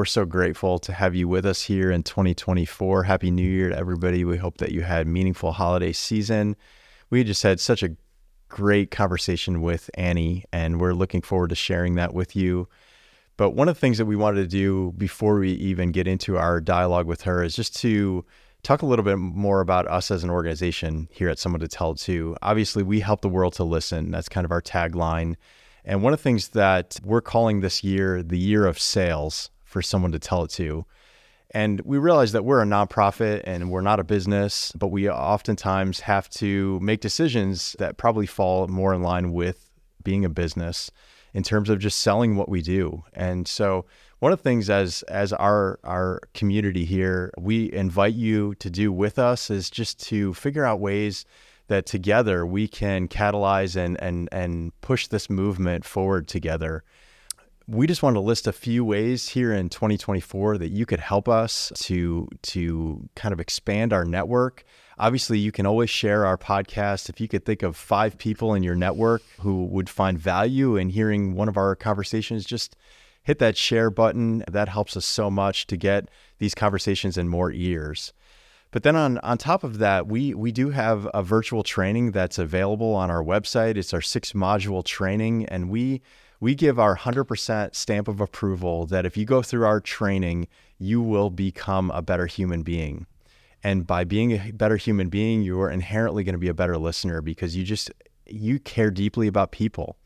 we're so grateful to have you with us here in 2024. Happy New Year to everybody. We hope that you had meaningful holiday season. We just had such a great conversation with Annie, and we're looking forward to sharing that with you. But one of the things that we wanted to do before we even get into our dialogue with her is just to talk a little bit more about us as an organization here at Someone to Tell To. Obviously, we help the world to listen. That's kind of our tagline. And one of the things that we're calling this year the year of sales for someone to tell it to. And we realize that we're a nonprofit and we're not a business, but we oftentimes have to make decisions that probably fall more in line with being a business in terms of just selling what we do. And so one of the things as as our our community here we invite you to do with us is just to figure out ways that together we can catalyze and and and push this movement forward together. We just want to list a few ways here in 2024 that you could help us to to kind of expand our network. Obviously, you can always share our podcast. If you could think of five people in your network who would find value in hearing one of our conversations, just hit that share button. That helps us so much to get these conversations in more ears. But then on, on top of that, we, we do have a virtual training that's available on our website. It's our six module training, and we we give our 100% stamp of approval that if you go through our training, you will become a better human being. And by being a better human being, you are inherently going to be a better listener because you just you care deeply about people.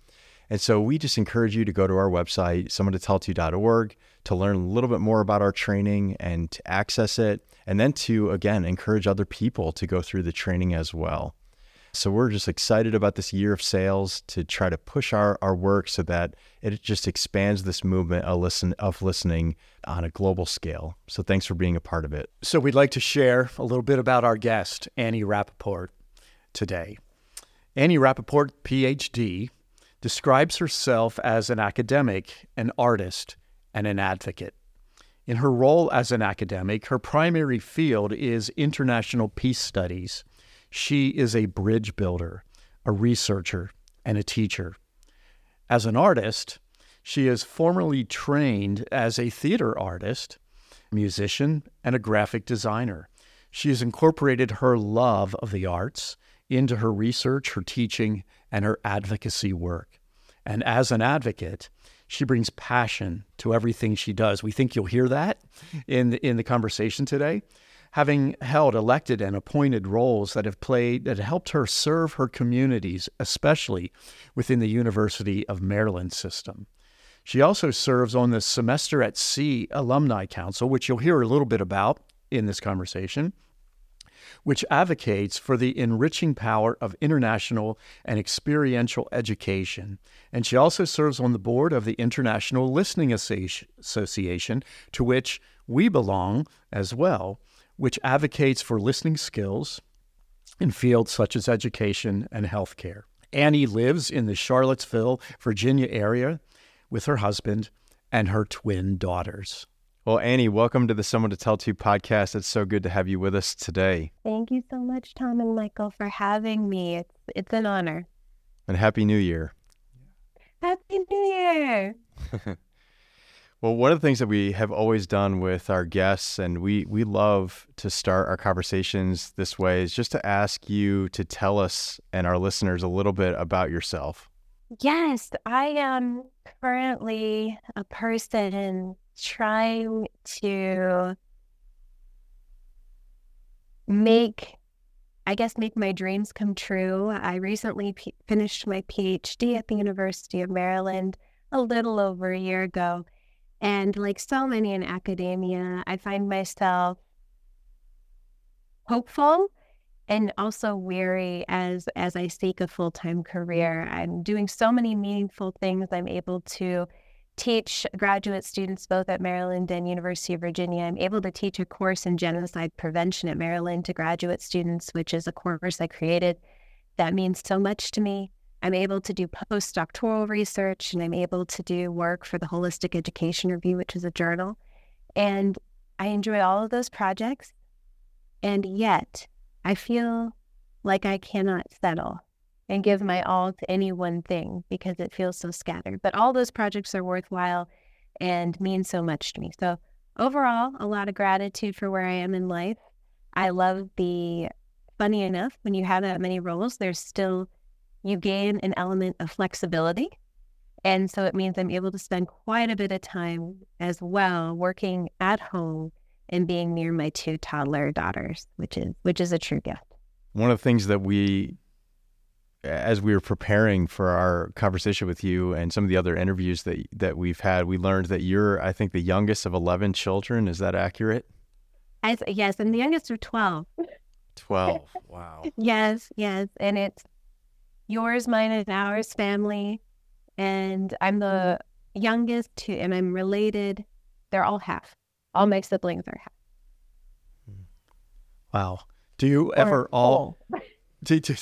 And so we just encourage you to go to our website, someonetotell2.org, to learn a little bit more about our training and to access it, and then to, again, encourage other people to go through the training as well. So we're just excited about this year of sales to try to push our, our work so that it just expands this movement of, listen, of listening on a global scale. So thanks for being a part of it. So we'd like to share a little bit about our guest, Annie Rappeport, today. Annie Rappeport, PhD, describes herself as an academic, an artist, and an advocate. In her role as an academic, her primary field is international peace studies. She is a bridge builder, a researcher, and a teacher. As an artist, she is formally trained as a theater artist, musician, and a graphic designer. She has incorporated her love of the arts into her research, her teaching, and her advocacy work. And as an advocate, she brings passion to everything she does. We think you'll hear that in the, in the conversation today. Having held elected and appointed roles that have played that helped her serve her communities, especially within the University of Maryland system. She also serves on the Semester at Sea Alumni Council, which you'll hear a little bit about in this conversation, which advocates for the enriching power of international and experiential education. And she also serves on the board of the International Listening Association, to which we belong as well, which advocates for listening skills in fields such as education and healthcare. Annie lives in the Charlottesville, Virginia area with her husband and her twin daughters. Well, Annie, welcome to the Someone to Tell To podcast. It's so good to have you with us today. Thank you so much, Tom and Michael, for having me. It's it's an honor. And Happy New Year. Happy New Year. well, one of the things that we have always done with our guests, and we we love to start our conversations this way, is just to ask you to tell us and our listeners a little bit about yourself. Yes, I am currently a person trying to make I guess make my dreams come true. I recently p- finished my PhD at the University of Maryland a little over a year ago. And like so many in academia, I find myself hopeful and also weary as as I seek a full-time career. I'm doing so many meaningful things. I'm able to teach graduate students both at Maryland and University of Virginia. I'm able to teach a course in genocide prevention at Maryland to graduate students, which is a course I created that means so much to me. I'm able to do postdoctoral research and I'm able to do work for the Holistic Education Review, which is a journal. And I enjoy all of those projects. And yet, I feel like I cannot settle and give my all to any one thing because it feels so scattered. But all those projects are worthwhile and mean so much to me. So, overall, a lot of gratitude for where I am in life. I love the funny enough, when you have that many roles, there's still, you gain an element of flexibility. And so it means I'm able to spend quite a bit of time as well working at home and being near my two toddler daughters, which is which is a true gift. One of the things that we as we were preparing for our conversation with you and some of the other interviews that that we've had, we learned that you're, I think, the youngest of eleven children. Is that accurate? As, yes, I'm the youngest of twelve. Twelve. Wow. yes, yes, and it's yours, mine, and ours family, and I'm the mm-hmm. youngest, too, and I'm related. They're all half. All my siblings are half. Hmm. Wow. Do you ever all? Do, do,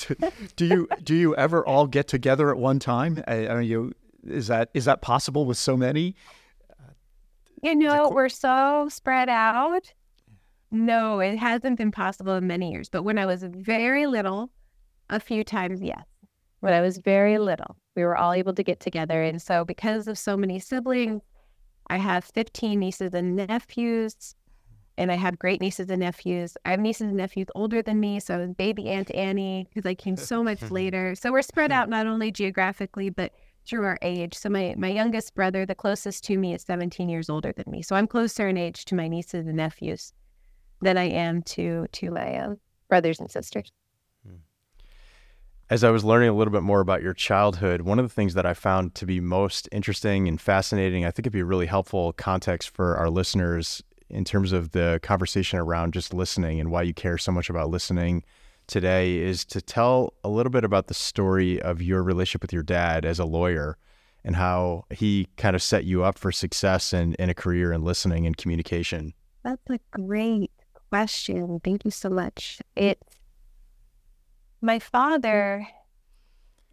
do, you do you ever all get together at one time? I, I mean, you is that is that possible with so many? You know, we're so spread out. No, it hasn't been possible in many years. But when I was very little, a few times, yes. When I was very little, we were all able to get together. And so, because of so many siblings, I have 15 nieces and nephews and I have great nieces and nephews. I have nieces and nephews older than me, so I was baby Aunt Annie because I came so much later. So we're spread out not only geographically but through our age. So my my youngest brother, the closest to me, is 17 years older than me. So I'm closer in age to my nieces and nephews than I am to to my um, brothers and sisters. As I was learning a little bit more about your childhood, one of the things that I found to be most interesting and fascinating, I think it'd be really helpful context for our listeners in terms of the conversation around just listening and why you care so much about listening today is to tell a little bit about the story of your relationship with your dad as a lawyer and how he kind of set you up for success in, in a career in listening and communication. That's a great question. Thank you so much. It's my father. Mm-hmm.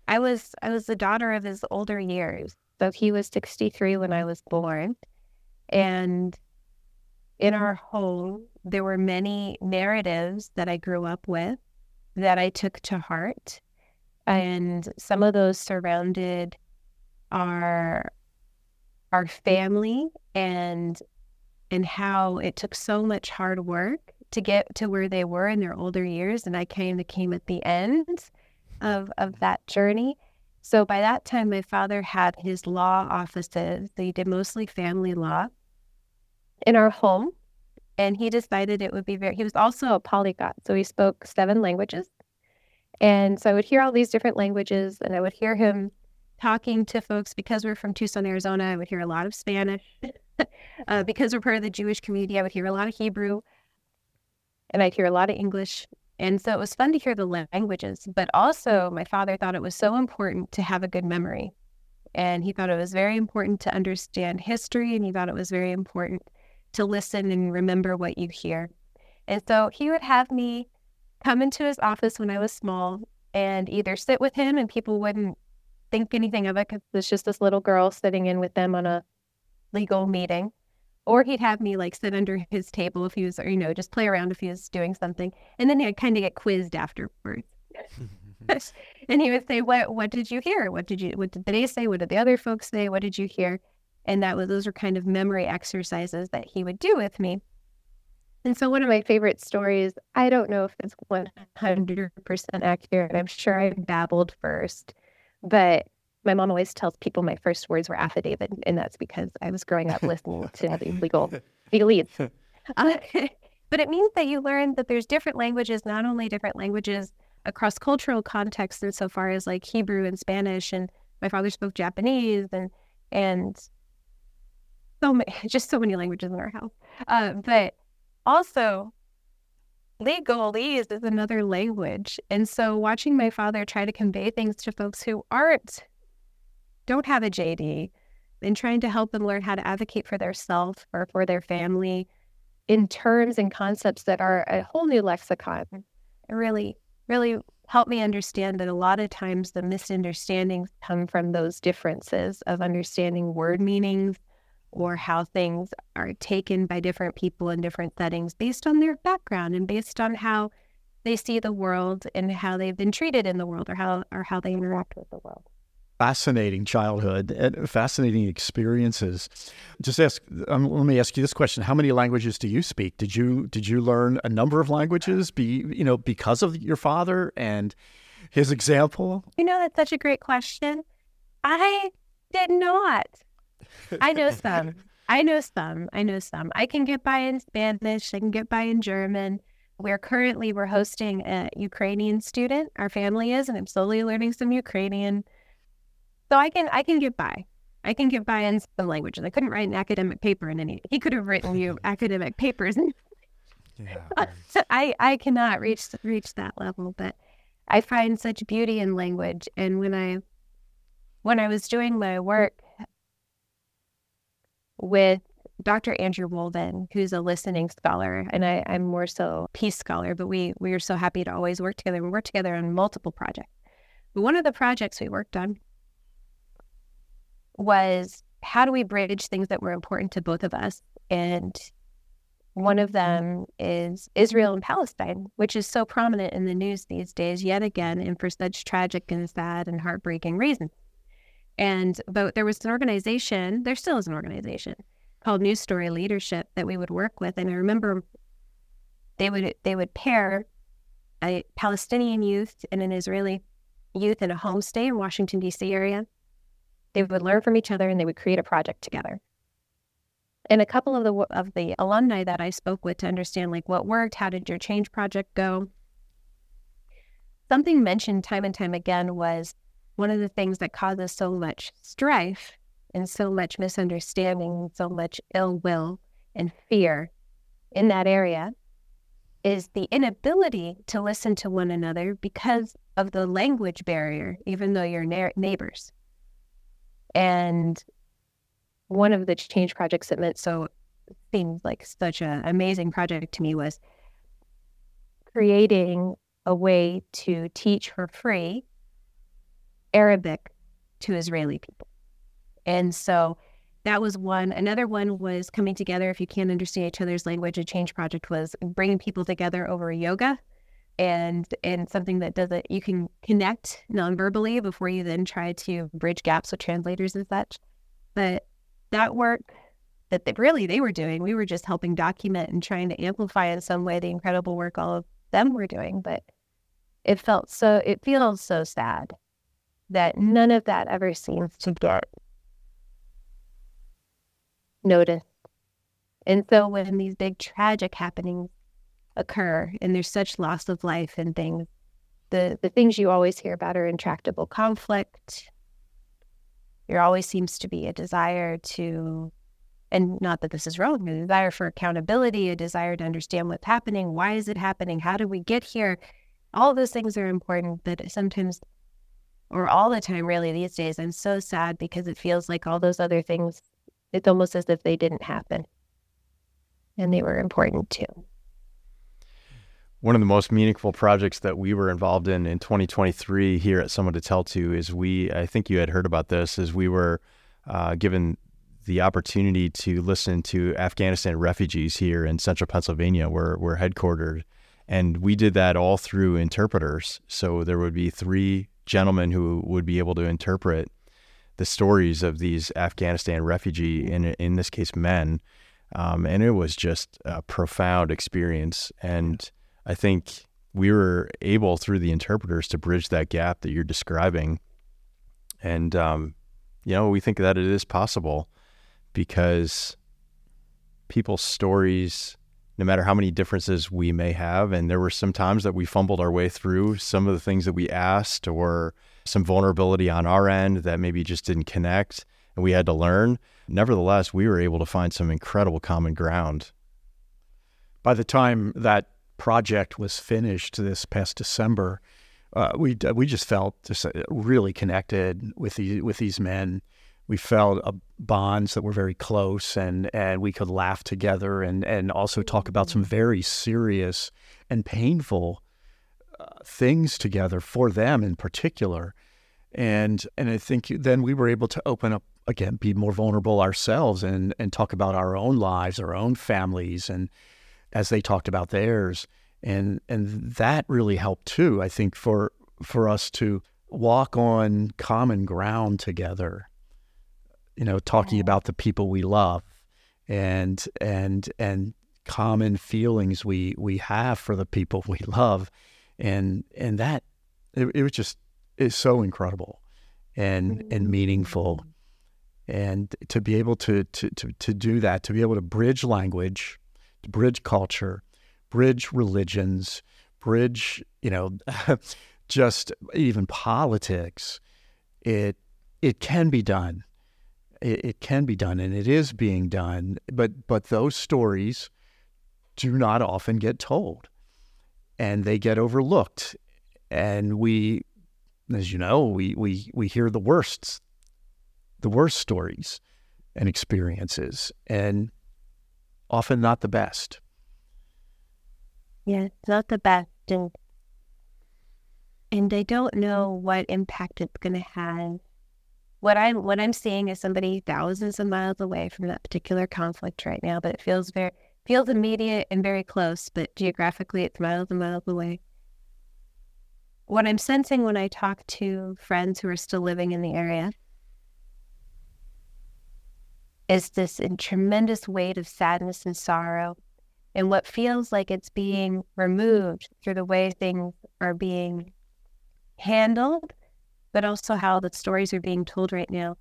I was I was the daughter of his older years. So he was 63 when I was born. And in our home, there were many narratives that I grew up with that I took to heart. And some of those surrounded our our family and and how it took so much hard work to get to where they were in their older years and I kind of came at the end of of that journey. So by that time my father had his law offices. They did mostly family law in our home. And he decided it would be very, he was also a polyglot. So he spoke seven languages. And so I would hear all these different languages and I would hear him talking to folks because we're from Tucson, Arizona. I would hear a lot of Spanish. uh, because we're part of the Jewish community, I would hear a lot of Hebrew and I'd hear a lot of English. And so it was fun to hear the languages. But also, my father thought it was so important to have a good memory. And he thought it was very important to understand history and he thought it was very important to listen and remember what you hear. And so he would have me come into his office when I was small and either sit with him and people wouldn't think anything of it because it's just this little girl sitting in with them on a legal meeting. Or he'd have me like sit under his table if he was, or, you know, just play around if he was doing something. And then I'd kind of get quizzed afterwards. and he would say, "What what did you hear? What did you what did they say? What did the other folks say? What did you hear?" And that was those were kind of memory exercises that he would do with me. And so one of my favorite stories, I don't know if it's 100% accurate. I'm sure I babbled first, but my mom always tells people my first words were affidavit, and that's because I was growing up listening to the legal legalese. Uh, but it means that you learn that there's different languages, not only different languages across cultural contexts, insofar as like Hebrew and Spanish, and my father spoke Japanese, and and so many, just so many languages in our house. Uh, but also, legalese is another language. And so watching my father try to convey things to folks who aren't, don't have a JD, and trying to help them learn how to advocate for their self or for their family in terms and concepts that are a whole new lexicon. Mm. It really, really helped me understand that a lot of times the misunderstandings come from those differences of understanding word meanings or how things are taken by different people in different settings based on their background and based on how they see the world and how they've been treated in the world or how or how they interact with the world. Fascinating childhood and fascinating experiences. Just ask. Um, let me ask you this question: How many languages do you speak? Did you did you learn a number of languages? Be you know because of your father and his example. You know that's such a great question. I did not. I know some. I know some. I know some. I can get by in Spanish. I can get by in German. We're currently we're hosting a Ukrainian student. Our family is, and I'm slowly learning some Ukrainian. So I can I can get by. I can get by in some languages. I couldn't write an academic paper in any. He could have written you academic papers. yeah. I I cannot reach reach that level, but I find such beauty in language. And when I when I was doing my work with Dr. Andrew Wolvin, who's a listening scholar, and I, am more so peace scholar, but we we are so happy to always work together. We work together on multiple projects. But one of the projects we worked on was how do we bridge things that were important to both of us? And one of mm-hmm. them is Israel and Palestine, which is so prominent in the news these days, yet again, and for such tragic and sad and heartbreaking reasons. And but there was an organization, there still is an organization called New Story Leadership that we would work with. And I remember they would they would pair a Palestinian youth and an Israeli youth in a homestay in Washington D.C. area they would learn from each other and they would create a project together. And a couple of the of the alumni that I spoke with to understand like what worked, how did your change project go? Something mentioned time and time again was one of the things that causes so much strife and so much misunderstanding and so much ill will and fear in that area is the inability to listen to one another because of the language barrier, even though you're neighbors. And one of the change projects that meant so seemed like such an amazing project to me was creating a way to teach for free Arabic to Israeli people. And so that was one. Another one was coming together. If you can't understand each other's language, a change project was bringing people together over yoga and and something that doesn't you can connect non-verbally before you then try to bridge gaps with translators and such. But that work that they, really they were doing we were just helping document and trying to amplify in some way the incredible work all of them were doing but it felt so it feels so sad that none of that ever seems to get noticed. And so when these big tragic happenings occur and there's such loss of life and things the the things you always hear about are intractable conflict. There always seems to be a desire to and not that this is wrong a desire for accountability a desire to understand what's happening why is it happening how did we get here? All those things are important but sometimes or all the time really these days i'm so sad because it feels like all those other things it's almost as if they didn't happen. And they were important too one of the most meaningful projects that we were involved in in 2023 here at Someone to Tell To is we, I think you had heard about this, is we were uh, given the opportunity to listen to Afghanistan refugees here in central Pennsylvania, where we're headquartered. And we did that all through interpreters. So there would be three gentlemen who would be able to interpret the stories of these Afghanistan refugee, in, in this case, men. Um, and it was just a profound experience. And I think we were able through the interpreters to bridge that gap that you're describing. And, um, you know, we think that it is possible because people's stories, no matter how many differences we may have, and there were some times that we fumbled our way through some of the things that we asked or some vulnerability on our end that maybe just didn't connect and we had to learn. Nevertheless, we were able to find some incredible common ground. By the time that project was finished this past December, uh, we we just felt just uh, really connected with the with these men. We felt uh, bonds that were very close, and and we could laugh together, and and also talk about some very serious and painful uh, things together for them in particular. And and I think then we were able to open up again, be more vulnerable ourselves, and and talk about our own lives, our own families, and as they talked about theirs. And and that really helped too, I think, for for us to walk on common ground together. You know, talking about the people we love and and and common feelings we we have for the people we love, and and that it, it was just it's so incredible and and mm-hmm. meaningful and to be able to, to to to do that to be able to bridge language bridge culture bridge religions bridge you know just even politics. It it can be done. It, it can be done and it is being done but but those stories do not often get told and they get overlooked. And we as you know we we we hear the worst the worst stories and experiences. And often not the best. Yeah not the best and and i don't know what impact it's going to have. What i'm what i'm seeing is somebody thousands of miles away from that particular conflict right now but it feels very feels immediate and very close but geographically it's miles and miles away. What I'm sensing when I talk to friends who are still living in the area is this in tremendous weight of sadness and sorrow and what feels like it's being removed through the way things are being handled, but also how the stories are being told right now.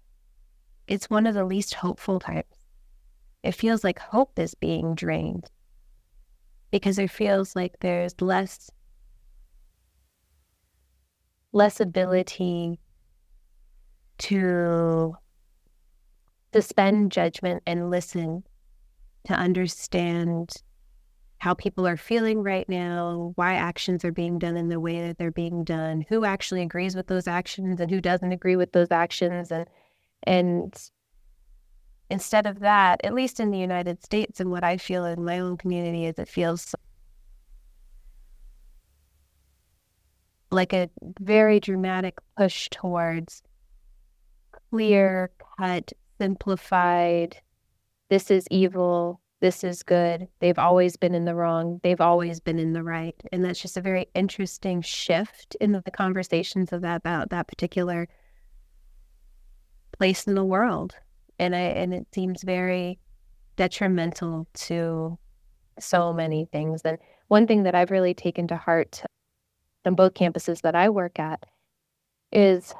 It's one of the least hopeful times. It feels like hope is being drained because it feels like there's less less ability to suspend judgment and listen to understand how people are feeling right now, why actions are being done in the way that they're being done, who actually agrees with those actions and who doesn't agree with those actions. And and instead of that, at least in the United States and what I feel in my own community is it feels like a very dramatic push towards clear cut, simplified, this is evil, this is good. They've always been in the wrong, they've always been in the right. And that's just a very interesting shift in the conversations of that about that particular place in the world. And I and it seems very detrimental to so many things. And one thing that I've really taken to heart on both campuses that I work at is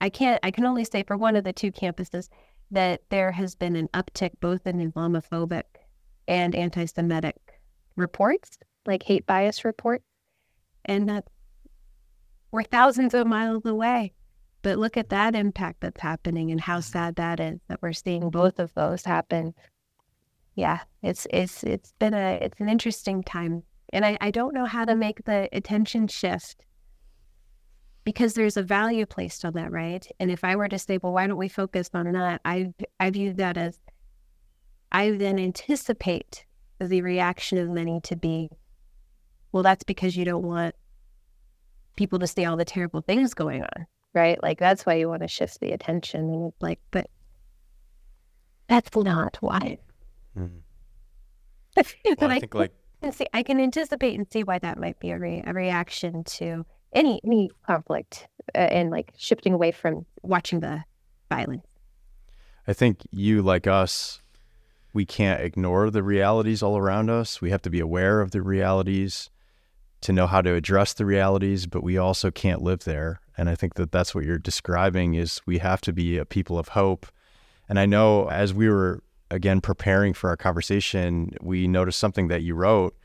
I can't I can only say for one of the two campuses that there has been an uptick both in Islamophobic and anti-Semitic reports, like hate bias reports, and that we're thousands of miles away. But look at that impact that's happening and how sad that is that we're seeing both of those happen. Yeah, it's it's it's been a it's an interesting time and I, I don't know how to make the attention shift because there's a value placed on that, right? And if I were to say, well, why don't we focus on that? I I view that as I then anticipate the reaction of many to be, well, that's because you don't want people to see all the terrible things going on, right? Like that's why you want to shift the attention. And it's like, but that's not why. Mm. well, I think like can see, I can anticipate and see why that might be a, re- a reaction to any any conflict uh, and like shifting away from watching the violence. I think you, like us, we can't ignore the realities all around us. We have to be aware of the realities to know how to address the realities, but we also can't live there. And I think that that's what you're describing is we have to be a people of hope. And I know as we were again preparing for our conversation, we noticed something that you wrote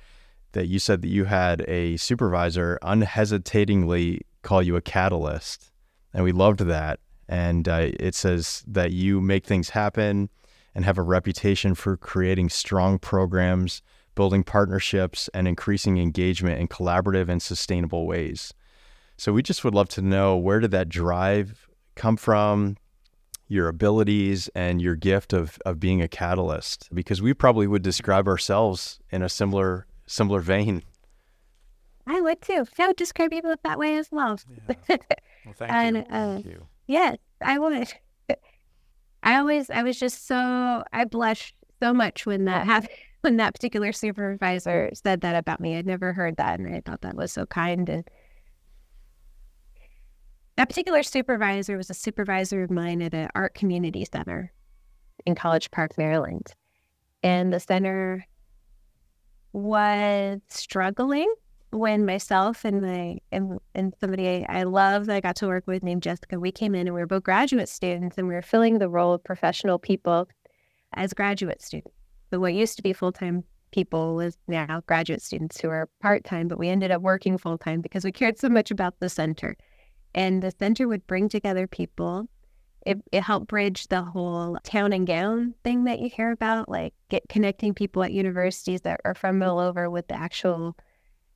that you said that you had a supervisor unhesitatingly call you a catalyst. And we loved that. And uh, it says that you make things happen and have a reputation for creating strong programs, building partnerships, and increasing engagement in collaborative and sustainable ways. So we just would love to know where did that drive come from? your abilities and your gift of of being a catalyst because we probably would describe ourselves in a similar similar vein. I would too. I would describe people that way as well. Yeah. Well, thank and, you. Uh, thank you. Yes, I would. I always, I was just so, I blushed so much when that happened, when that particular supervisor said that about me. I'd never heard that, and I thought that was so kind and that particular supervisor was a supervisor of mine at an art community center in College Park, Maryland. And the center was struggling when myself and my and, and somebody I, I love that I got to work with named Jessica, we came in and we were both graduate students and we were filling the role of professional people as graduate students. But what used to be full time people was now graduate students who are part time, but we ended up working full time because we cared so much about the center. And the center would bring together people. It, it helped bridge the whole town and gown thing that you hear about, like get connecting people at universities that are from all over with the actual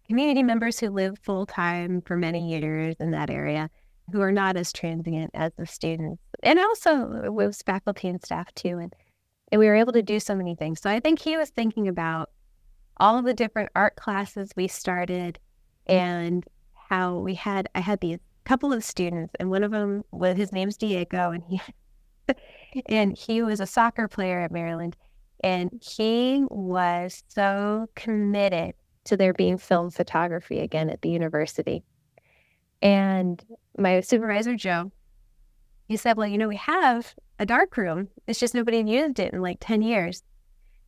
community members who live full time for many years in that area who are not as transient as the students. And also with faculty and staff too. And and we were able to do so many things. So I think he was thinking about all of the different art classes we started and how we had I had these couple of students and one of them was his name's Diego and he and he was a soccer player at Maryland and he was so committed to there being film photography again at the university. And my supervisor Joe he said, Well, you know, we have a dark room. It's just nobody used it in like 10 years.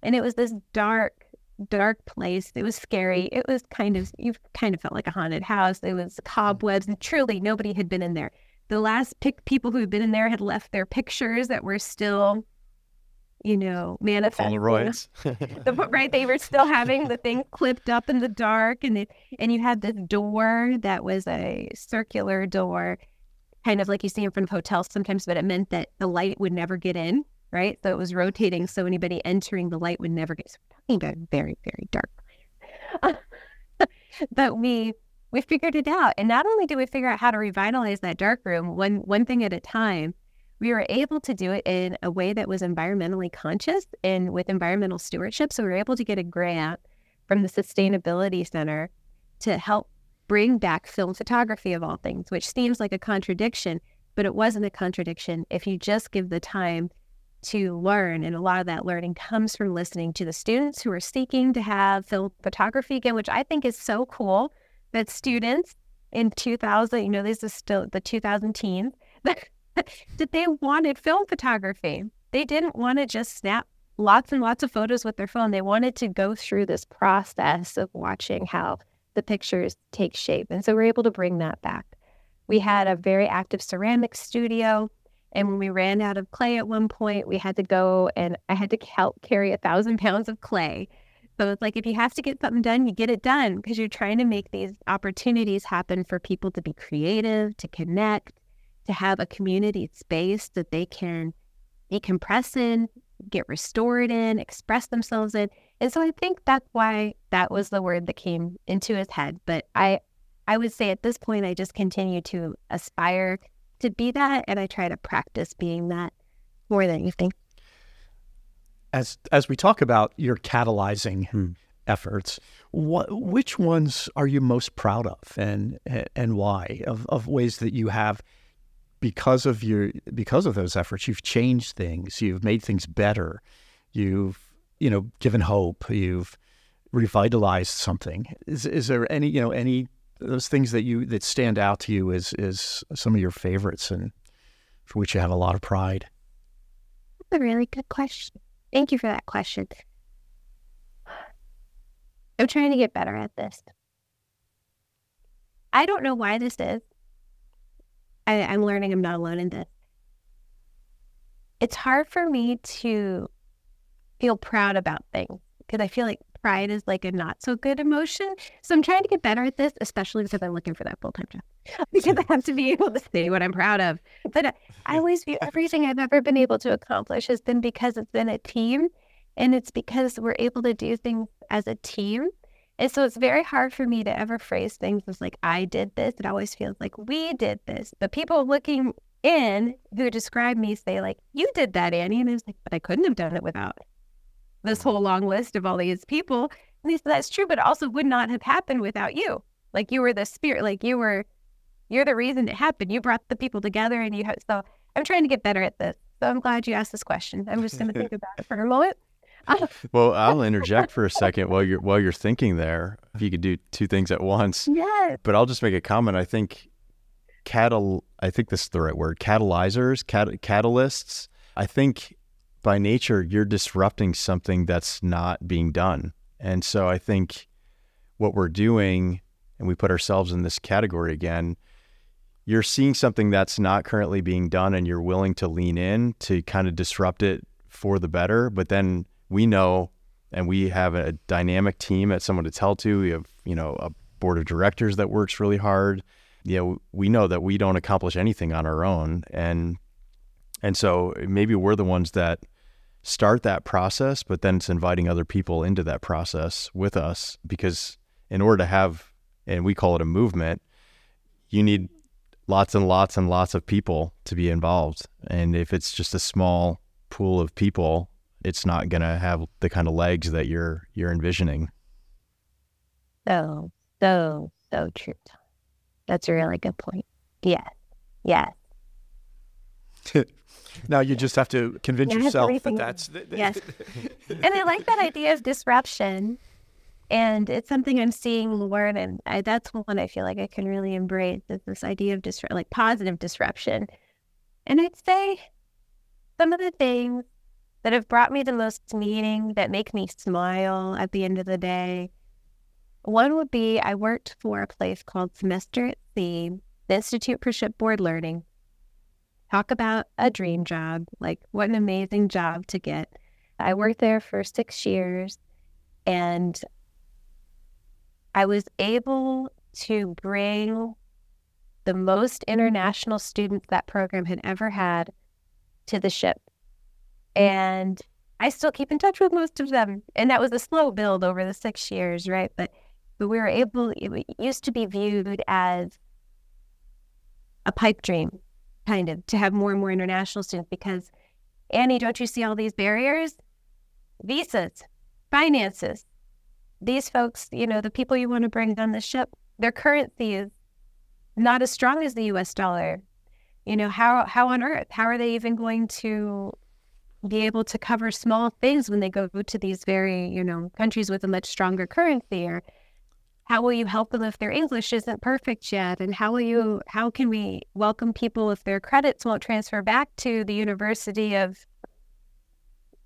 And it was this dark, dark place. It was scary. It was kind of, you kind of felt like a haunted house. It was mm. cobwebs, and truly nobody had been in there. The last pic- people who had been in there had left their pictures that were still, you know, manifesting. Polaroids. the, right, they were still having the thing clipped up in the dark, and it, and you had this door that was a circular door kind of like you see in front of hotels sometimes, but it meant that the light would never get in, right? So it was rotating, so anybody entering the light would never get. So we're talking about very, very dark. but we we figured it out, and not only did we figure out how to revitalize that dark room one one thing at a time, we were able to do it in a way that was environmentally conscious and with environmental stewardship. So we were able to get a grant from the Sustainability Center to help bring back film photography of all things, which seems like a contradiction, but it wasn't a contradiction if you just give the time to learn. And a lot of that learning comes from listening to the students who are seeking to have film photography again, which I think is so cool that students in 2000, you know, this is still the 2000 teens, that they wanted film photography. They didn't want to just snap lots and lots of photos with their phone. They wanted to go through this process of watching how the pictures take shape. And so we're able to bring that back. We had a very active ceramic studio. And when we ran out of clay at one point, we had to go and I had to help carry a thousand pounds of clay. So it's like if you have to get something done, you get it done because you're trying to make these opportunities happen for people to be creative, to connect, to have a community space that they can decompress in, get restored in, express themselves in. And so I think that's why that was the word that came into his head. But I I would say at this point I just continue to aspire to be that and I try to practice being that more than anything. As as we talk about your catalyzing hmm. efforts, what which ones are you most proud of and and why of, of ways that you have because of your because of those efforts you've changed things, you've made things better, you've you know, given hope, you've revitalized something. Is is there any you know any those things that you that stand out to you as is some of your favorites and for which you have a lot of pride? That's a really good question. Thank you for that question. I'm trying to get better at this. I don't know why this is. I, I'm learning I'm not alone in this. It's hard for me to feel proud about things because I feel like pride is like a not so good emotion. So I'm trying to get better at this, especially because I'm looking for that full time job because I have to be able to say what I'm proud of. But uh, I, I always view everything I've ever been able to accomplish has been because it's been a team and it's because we're able to do things as a team. And so it's very hard for me to ever phrase things as like, I did this. It always feels like we did this. But people looking in who describe me say, like, you did that, Annie. And I was like, but I couldn't have done it without this whole long list of all these people. And he said, that's true, but also would not have happened without you. Like you were the spirit, like you were, you're the reason it happened. You brought the people together and you, have, so I'm trying to get better at this. So I'm glad you asked this question. I'm just going to think about it for a moment. well, I'll interject for a second while you're while you're thinking there. If you could do two things at once, yes. But I'll just make a comment. I think catal I think this is the right word catalyzers cat- catalysts I think by nature you're disrupting something that's not being done. And so I think what we're doing and we put ourselves in this category again you're seeing something that's not currently being done and you're willing to lean in to kind of disrupt it for the better. But then we know and we have a dynamic team at someone to tell to. We have you know a board of directors that works really hard. You know, we know that we don't accomplish anything on our own, and and so maybe we're the ones that start that process, but then it's inviting other people into that process with us because in order to have, and we call it a movement, you need lots and lots and lots of people to be involved, and if it's just a small pool of people, it's not going to have the kind of legs that you're you're envisioning. So so so true. That's a really good point. Yes. Yes. now you just have to convince Yeah, yourself that that's the, the- Yes. and I like that idea of disruption. And it's something I'm seeing more, and I, that's one I feel like I can really embrace is this idea of disrupt, like positive disruption. And I'd say some of the things that have brought me the most meaning, that make me smile at the end of the day. One would be I worked for a place called Semester at Sea, the Institute for Shipboard Learning. Talk about a dream job. Like, what an amazing job to get. I worked there for six years and I was able to bring the most international students that program had ever had to the ship. And I still keep in touch with most of them. And that was a slow build over the six years, right? But but we were able it used to be viewed as a pipe dream, kind of, to have more and more international students because Annie, don't you see all these barriers? Visas, finances. These folks, you know, the people you want to bring on the ship, their currency is not as strong as the US dollar. You know, how how on earth? How are they even going to be able to cover small things when they go to these very, you know, countries with a much stronger currency or how will you help them if their English isn't perfect yet? And how will you how can we welcome people if their credits won't transfer back to the university of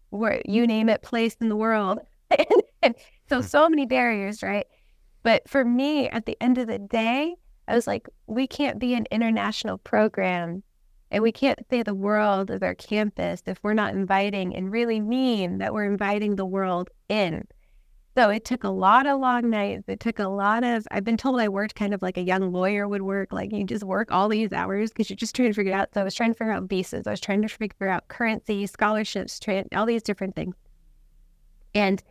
where you name it place in the world? and so hmm. so many barriers, right? But for me, at the end of the day, I was like, we can't be an international program and we can't say the world is our campus if we're not inviting and really mean that we're inviting the world in. So it took a lot of long nights. It took a lot of, I've been told I worked kind of like a young lawyer would work. Like you just work all these hours because you're just trying to figure out. So I was trying to figure out visas. I was trying to figure out currency, scholarships, tra- all these different things. And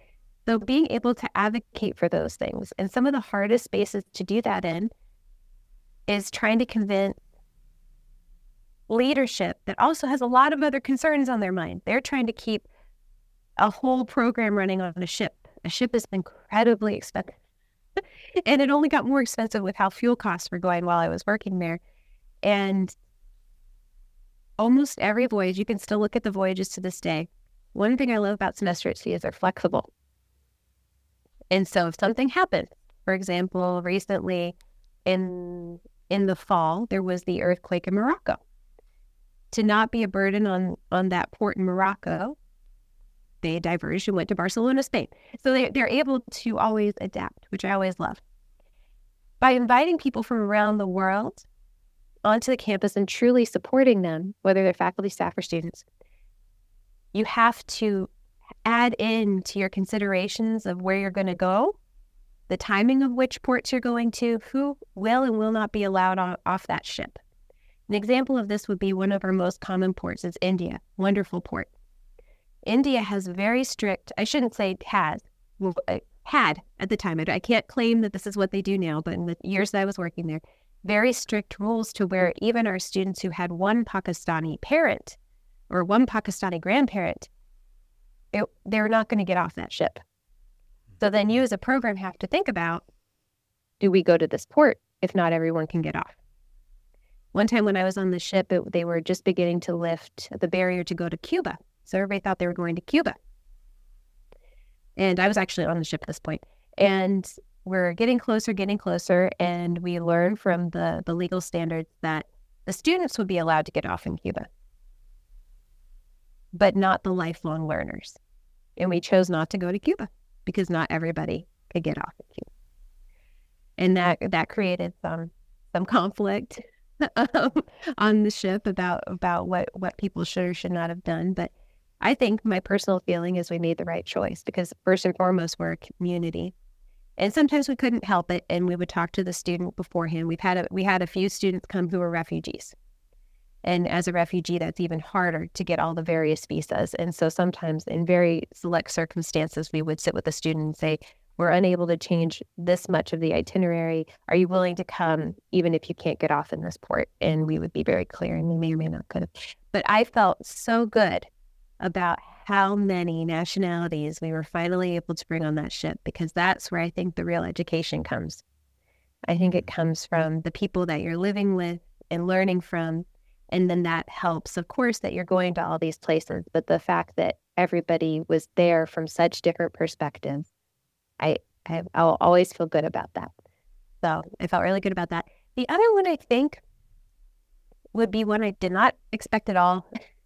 so being able to advocate for those things and some of the hardest spaces to do that in is trying to convince leadership that also has a lot of other concerns on their mind. They're trying to keep a whole program running on a ship. A ship is incredibly expensive. and it only got more expensive with how fuel costs were going while I was working there. And almost every voyage, you can still look at the voyages to this day. One thing I love about semester at sea is they're flexible. And so if something happened, for example, recently in in the fall, there was the earthquake in Morocco. To not be a burden on on that port in Morocco, they diverged and went to Barcelona, Spain. So they, they're able to always adapt, which I always love. By inviting people from around the world onto the campus and truly supporting them, whether they're faculty, staff, or students, you have to add in to your considerations of where you're going to go, the timing of which ports you're going to, who will and will not be allowed on, off that ship. An example of this would be one of our most common ports is India, wonderful port. India has very strict, I shouldn't say has, uh, had at the time. I, can't claim that this is what they do now, but in the years that I was working there, very strict rules to where even our students who had one Pakistani parent or one Pakistani grandparent, it, they're not going to get off that ship. So then you as a program have to think about do we go to this port if not everyone can get off? One time when I was on the ship, it, they were just beginning to lift the barrier to go to Cuba. So everybody thought they were going to Cuba. And I was actually on the ship at this point. And we're getting closer, getting closer, and we learn from the the legal standards that the students would be allowed to get off in Cuba, but not the lifelong learners. And we chose not to go to Cuba because not everybody could get off in Cuba, and that that created some some conflict um, on the ship about about what what people should or should not have done, but I think my personal feeling is we made the right choice because first and foremost, we're a community. And sometimes we couldn't help it, and we would talk to the student beforehand. We've had a, we had a few students come who were refugees, and as a refugee, that's even harder to get all the various visas. And so sometimes, in very select circumstances, we would sit with the student and say, "We're unable to change this much of the itinerary. Are you willing to come, even if you can't get off in this port?" And we would be very clear, and we may or may not could have. But I felt so good about how many nationalities we were finally able to bring on that ship because that's where I think the real education comes. I think it comes from the people that you're living with and learning from. And then that helps, of course, that you're going to all these places, but the fact that everybody was there from such different perspectives, I, I I'll always feel good about that. So I felt really good about that. The other one I think would be one I did not expect at all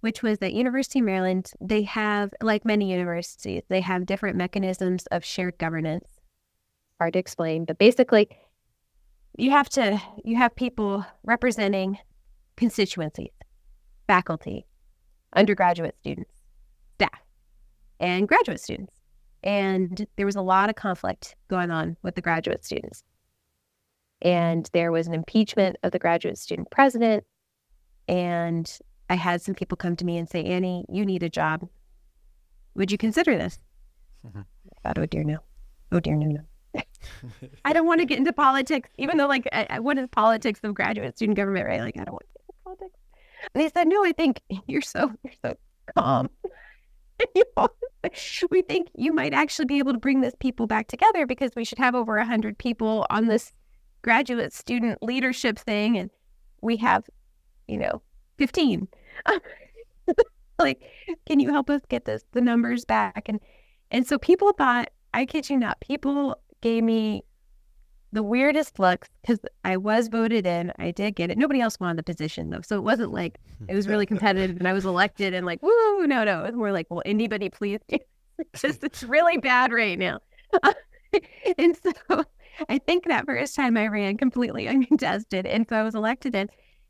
which was that University of Maryland, they have, like many universities, they have different mechanisms of shared governance. Hard to explain, but basically, you have to you have people representing constituencies, faculty, undergraduate students, staff, and graduate students. And there was a lot of conflict going on with the graduate students. And there was an impeachment of the graduate student president. And I had some people come to me and say, Annie, you need a job. Would you consider this? Mm-hmm. I thought, oh dear, no. Oh dear, no, no. I don't want to get into politics, even though, like, I, what is politics of graduate student government, right? Like, I don't want to get into politics. And they said, no, I think you're so, you're so calm. you know, we think you might actually be able to bring this people back together because we should have over 100 people on this graduate student leadership thing. And we have, you know, 15. like, can you help us get this the numbers back? And and so people thought, I kid you not, people gave me the weirdest looks because I was voted in. I did get it. Nobody else wanted the position though. So it wasn't like it was really competitive and I was elected and like, woo, no, no. It was more like, well, anybody please. just it's really bad right now. and so I think that first time I ran completely uncontested. And so I was elected in.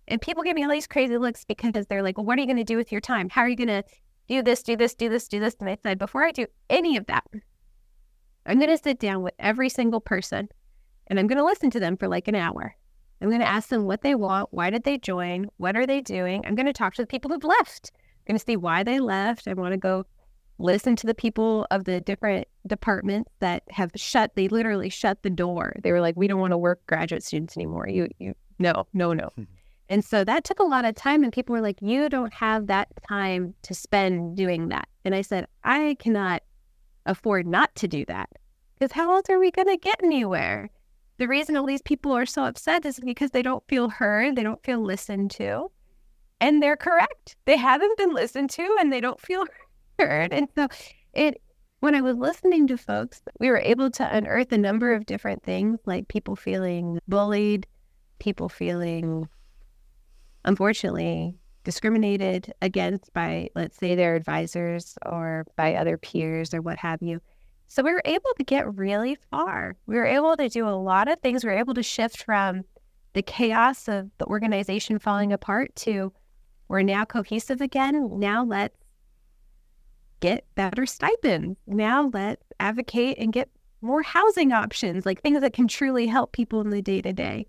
And people give me all these crazy looks because they're like, well, what are you going to do with your time? How are you going to do this, do this, do this, do this? And I said, before I do any of that, I'm going to sit down with every single person and I'm going to listen to them for like an hour. I'm going to ask them what they want. Why did they join? What are they doing? I'm going to talk to the people who've left. I'm going to see why they left. I want to go listen to the people of the different departments that have shut, they literally shut the door. They were like, we don't want to work graduate students anymore. You, you, no, no, no. Hmm. And so that took a lot of time. And people were like, you don't have that time to spend doing that. And I said, I cannot afford not to do that because how else are we going to get anywhere? The reason all these people are so upset is because they don't feel heard, they don't feel listened to. And they're correct. They haven't been listened to and they don't feel heard. And so it, when I was listening to folks, we were able to unearth a number of different things like people feeling bullied, people feeling unfortunately discriminated against by, let's say, their advisors or by other peers or what have you. So we were able to get really far. We were able to do a lot of things. We were able to shift from the chaos of the organization falling apart to we're now cohesive again. Now let's get better stipends. Now let's advocate and get more housing options, like things that can truly help people in the day to day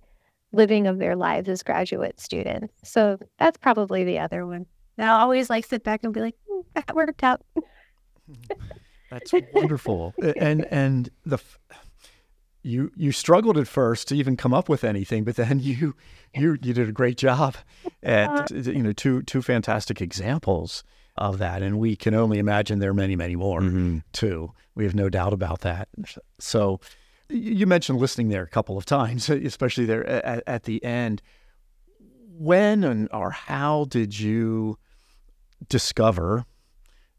living of their lives as graduate students. So that's probably the other one. And I'll always like sit back and be like, mm, that worked out. that's wonderful. and and the you you struggled at first to even come up with anything, but then you you you did a great job at uh, you know two two fantastic examples of that, and we can only imagine there are many many more mm-hmm. too. We have no doubt about that. So you mentioned listening there a couple of times, especially there at, at the end. When and or how did you discover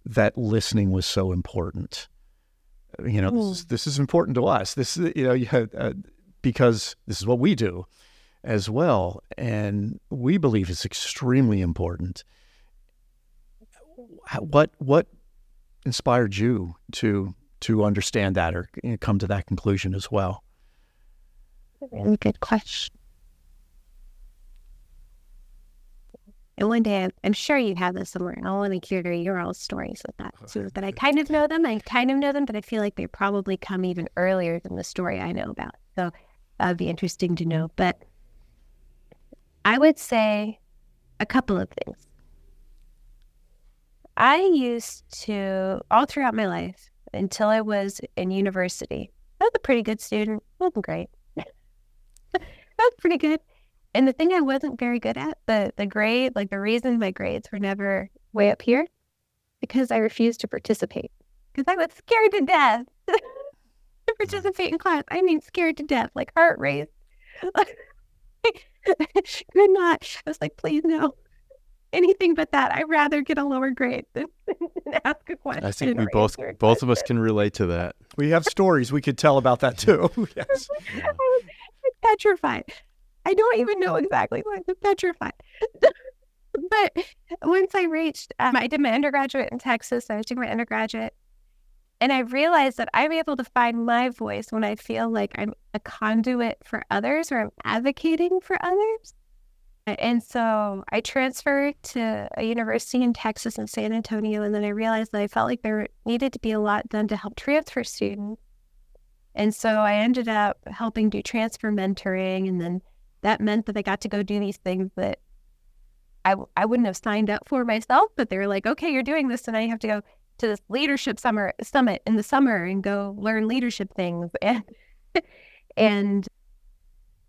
that listening was so important? you know, this is, this is important to us. This you know, you had, uh, because this is what we do as well. And we believe it's extremely important. What, what inspired you to, to understand that or come to that conclusion as well? a really good question. And one day, I'm sure you have this somewhere, I want to hear your all stories with that. So that I kind of know them, I kind of know them, but I feel like they probably come even earlier than the story I know about. So that'd be interesting to know. But I would say a couple of things. I used to, all throughout my life, until I was in university, I was a pretty good student. wasn't great. I was pretty good. And the thing I wasn't very good at, the the grade, like the reason my grades were never way up here, because I refused to participate. Because I was scared to death to participate in class. I mean scared to death, like heart rate. Could not. I was like, please no. Anything but that. I'd rather get a lower grade than, than ask a question. I think we both both of us can relate to that. We have stories we could tell about that too. yes. I was petrified. I don't even know exactly why I'm petrified. but once I reached, um, I did my undergraduate in Texas. I was doing my undergraduate. And I realized that I'm able to find my voice when I feel like I'm a conduit for others or I'm advocating for others. And so I transferred to a university in Texas in San Antonio. And then I realized that I felt like there needed to be a lot done to help transfer students. And so I ended up helping do transfer mentoring. And then that meant that I got to go do these things that I, I wouldn't have signed up for myself, but they were like, okay, you're doing this, and I have to go to this leadership summer summit in the summer and go learn leadership things. And and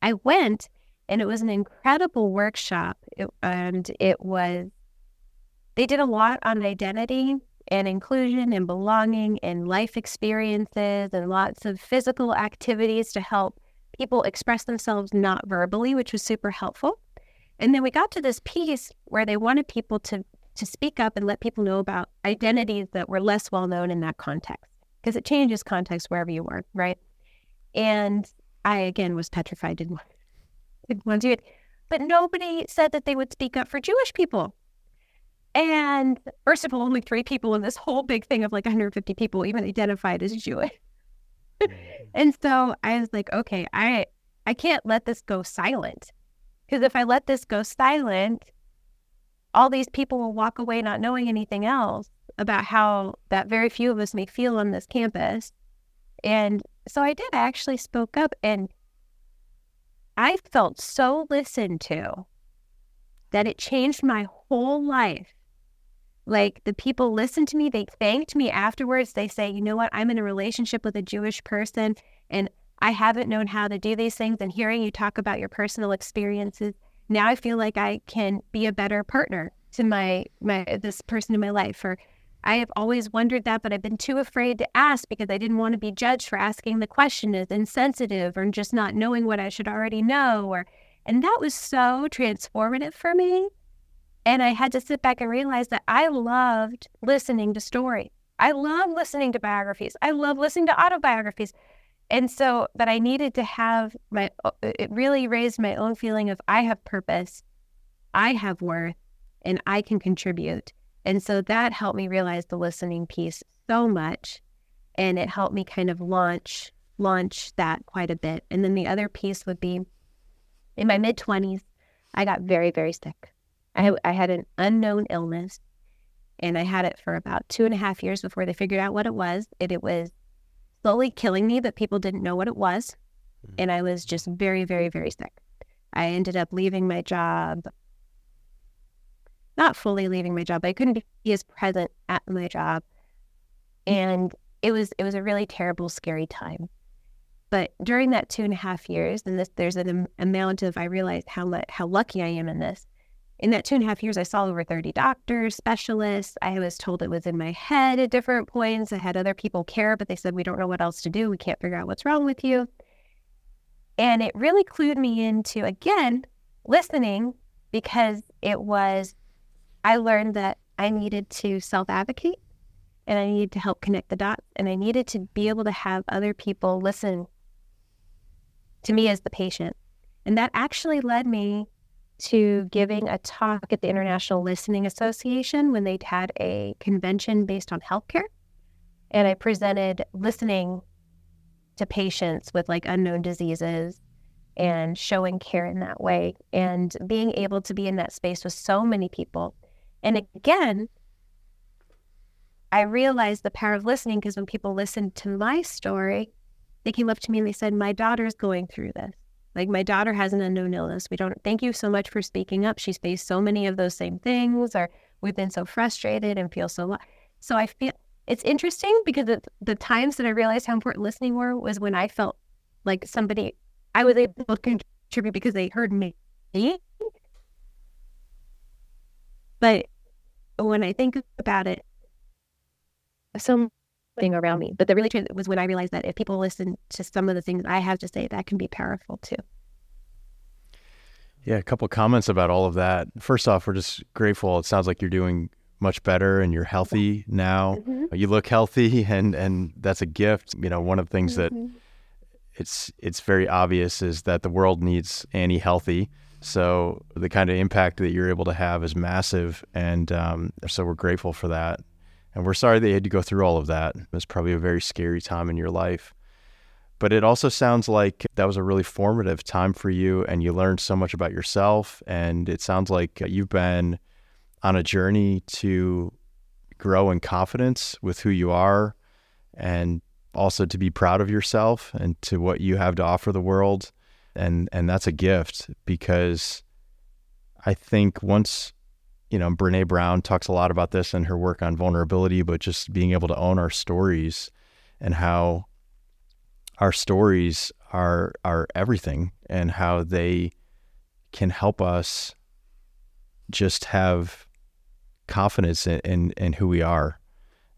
I went, and it was an incredible workshop, it, and it was they did a lot on identity and inclusion and belonging and life experiences and lots of physical activities to help people express themselves not verbally, which was super helpful. And then we got to this piece where they wanted people to to speak up and let people know about identities that were less well known in that context because it changes context wherever you are, right? And I again was petrified, didn't, didn't want to do it. But nobody said that they would speak up for Jewish people. And first of all, only three people in this whole big thing of like 150 people even identified as Jewish. Mm-hmm. and so I was like, okay, I I can't let this go silent. Because if I let this go silent, all these people will walk away not knowing anything else about how that very few of us may feel on this campus. And so I did. I actually spoke up and I felt so listened to that it changed my whole life. Like the people listened to me, they thanked me afterwards. They say, you know what, I'm in a relationship with a Jewish person and I haven't known how to do these things. And hearing you talk about your personal experiences, now I feel like I can be a better partner to my my this person in my life. Or I have always wondered that, but I've been too afraid to ask because I didn't want to be judged for asking the question as insensitive or just not knowing what I should already know. Or and that was so transformative for me. And I had to sit back and realize that I loved listening to stories. I love listening to biographies. I love listening to autobiographies. And so that I needed to have my, uh, it really raised my own feeling of I have purpose, I have worth, and I can contribute. And so that helped me realize the listening piece so much. And it helped me kind of launch, launch that quite a bit. And then the other piece would be in my mid 20s, I got very, very sick. I, I had an unknown illness and I had it for about two and a half years before they figured out what it was. And it was slowly killing me, but people didn't know what it was. Mm-hmm. And I was just very, very, very sick. I ended up leaving my job, not fully leaving my job. I couldn't be as present at my job. Mm. And it was it was a really terrible, scary time. But during that two and a half years, and this there's an amount of I realized how how lucky I am in this in that two and a half years, I saw over 30 doctors, specialists. I was told it was in my head at different points. I had other people care, but they said, we don't know what else to do. We can't figure out what's wrong with you. And it really clued me into, again, listening because it was, I learned that I needed to self advocate and I needed to help connect the dots and I needed to be able to have other people listen to me as the patient. And that actually led me to giving a talk at the International Listening Association when they'd had a convention based on healthcare. And I presented listening to patients with like unknown diseases and showing care in that way and being able to be in that space with so many people. And again, I realized the power of listening because when people listened to my story, they came up to me and they said, My daughter's going through this. Like, my daughter has an unknown illness. We don't thank you so much for speaking up. She's faced so many of those same things, or we've been so frustrated and feel so. Lo-. So I feel it's interesting because the, the times that I realized how important listening were was when I felt like somebody I was able to contribute because they heard me. But when I think about it, something around me. But the really truth was when I realized that if people listen to some of the things I have to say, that can be powerful too. Yeah, a couple comments about all of that. First off, we're just grateful. It sounds like you're doing much better and you're healthy now. Mm-hmm. You look healthy and and that's a gift. You know, one of the things mm-hmm. that it's it's very obvious is that the world needs Annie healthy. So the kind of impact that you're able to have is massive, and um, so we're grateful for that. And we're sorry that you had to go through all of that. It was probably a very scary time in your life. But it also sounds like that was a really formative time for you, and you learned so much about yourself. And it sounds like you've been on a journey to grow in confidence with who you are and also to be proud of yourself and to what you have to offer the world and and that's a gift because I think once you know Brene Brown talks a lot about this in her work on vulnerability but just being able to own our stories and how our stories are are everything and how they can help us just have confidence in, in, in who we are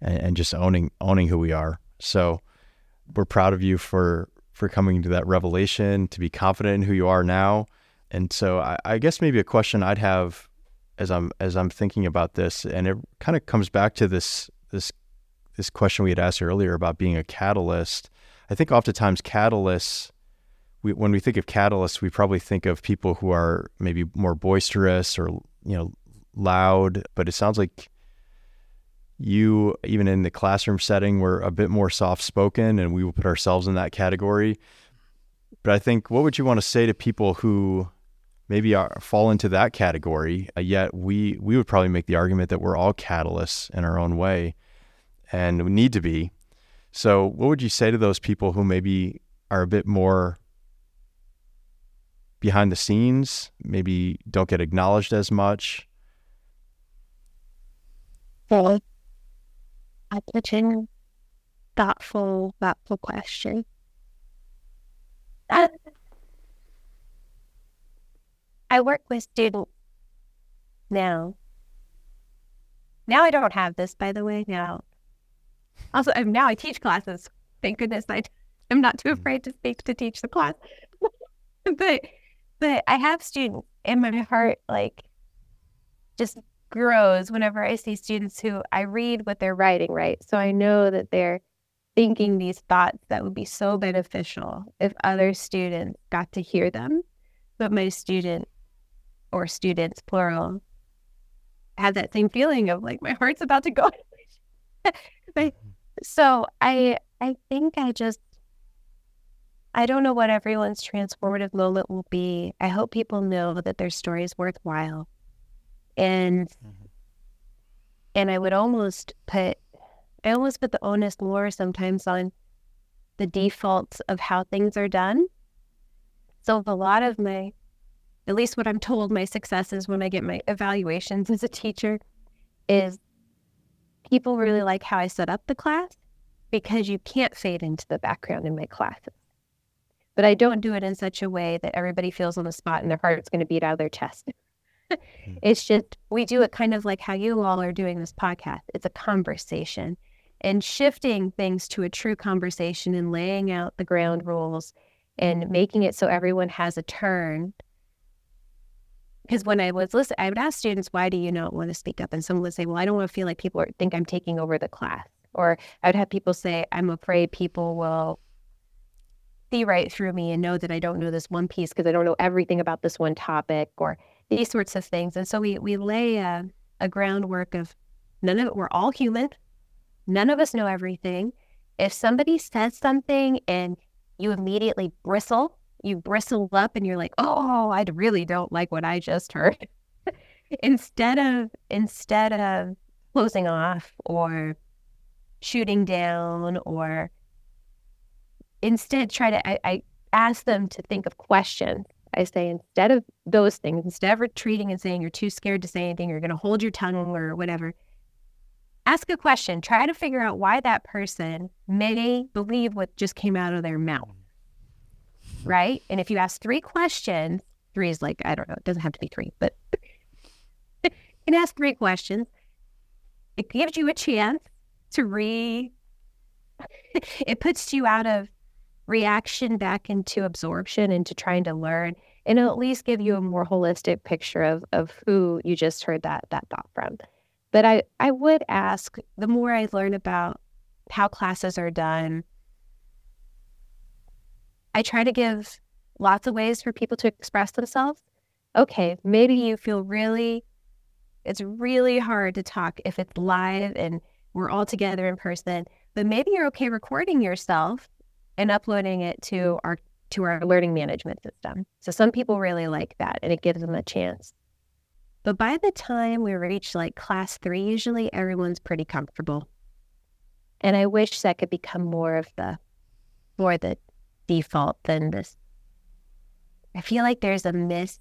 and, and just owning owning who we are. So we're proud of you for for coming to that revelation, to be confident in who you are now. And so I, I guess maybe a question I'd have as I'm as I'm thinking about this, and it kind of comes back to this this this question we had asked earlier about being a catalyst. I think oftentimes catalysts, we, when we think of catalysts, we probably think of people who are maybe more boisterous or you know loud. But it sounds like you, even in the classroom setting, were a bit more soft spoken, and we will put ourselves in that category. But I think, what would you want to say to people who maybe are, fall into that category? Uh, yet we we would probably make the argument that we're all catalysts in our own way, and we need to be. So, what would you say to those people who maybe are a bit more behind the scenes, maybe don't get acknowledged as much? Well, such a thoughtful, thoughtful question. I work with students now. Now I don't have this, by the way. Now, also I'm, now I teach classes. Thank goodness I am not too hmm. afraid to speak to teach the class. but but I have students, in my heart like just grows whenever I see students who I read what they're writing, right? So I know that they're thinking these thoughts that would be so beneficial if other students got to hear them. But my student or students, plural, had that same feeling of like my heart's about to go. Mm-hmm. so I I think I just I don't know what everyone's transformative moment will be. I hope people know that their story is worthwhile and mm-hmm. and I would almost put I almost put the onus more sometimes on the defaults of how things are done. So a lot of my, at least what I'm told, my successes when I get my evaluations as a teacher, is people really like how I set up the class because you can't fade into the background in my classes. But I don't do it in such a way that everybody feels on the spot and their heart's going to beat out of their chest. Mm. it's just, we do it kind of like how you all are doing this podcast. It's a conversation and shifting things to a true conversation and laying out the ground rules and making it so everyone has a turn. Because when I was listening, I would ask students, why do you not want to speak up? And someone would say, well, I don't want to feel like people are, think I'm taking over the class. Or I would have people say, I'm afraid people will see right through me and know that I don't know this one piece because I don't know everything about this one topic or these sorts of things. And so we, we lay a, a groundwork of none of it, we're all human. None of us know everything. If somebody says something and you immediately bristle, you bristle up and you're like, oh, I really don't like what I just heard. instead of instead of closing off or shooting down or instead try to I, I ask them to think of questions i say instead of those things instead of retreating and saying you're too scared to say anything you're going to hold your tongue or whatever ask a question. Try to figure out why that person may believe what just came out of their mouth. Hmm. Right? And if you ask three questions three is like i don't know it doesn't have to be three but you can ask three questions. It gives you a chance to re it puts you out of reaction back into absorption into trying to learn and it'll at least give you a more holistic picture of of who you just heard that that thought from. But i i would ask the more i learn about how classes are done i try to give lots of ways for people to express themselves. Okay maybe you feel really it's really hard to talk if it's live and we're all together in person but maybe you're okay recording yourself and uploading it to our to our learning management system. So some people really like that and it gives them a chance. But by the time we reach like class 3 usually everyone's pretty comfortable. And I wish that could become more of the more the default than this. I feel like there's a miss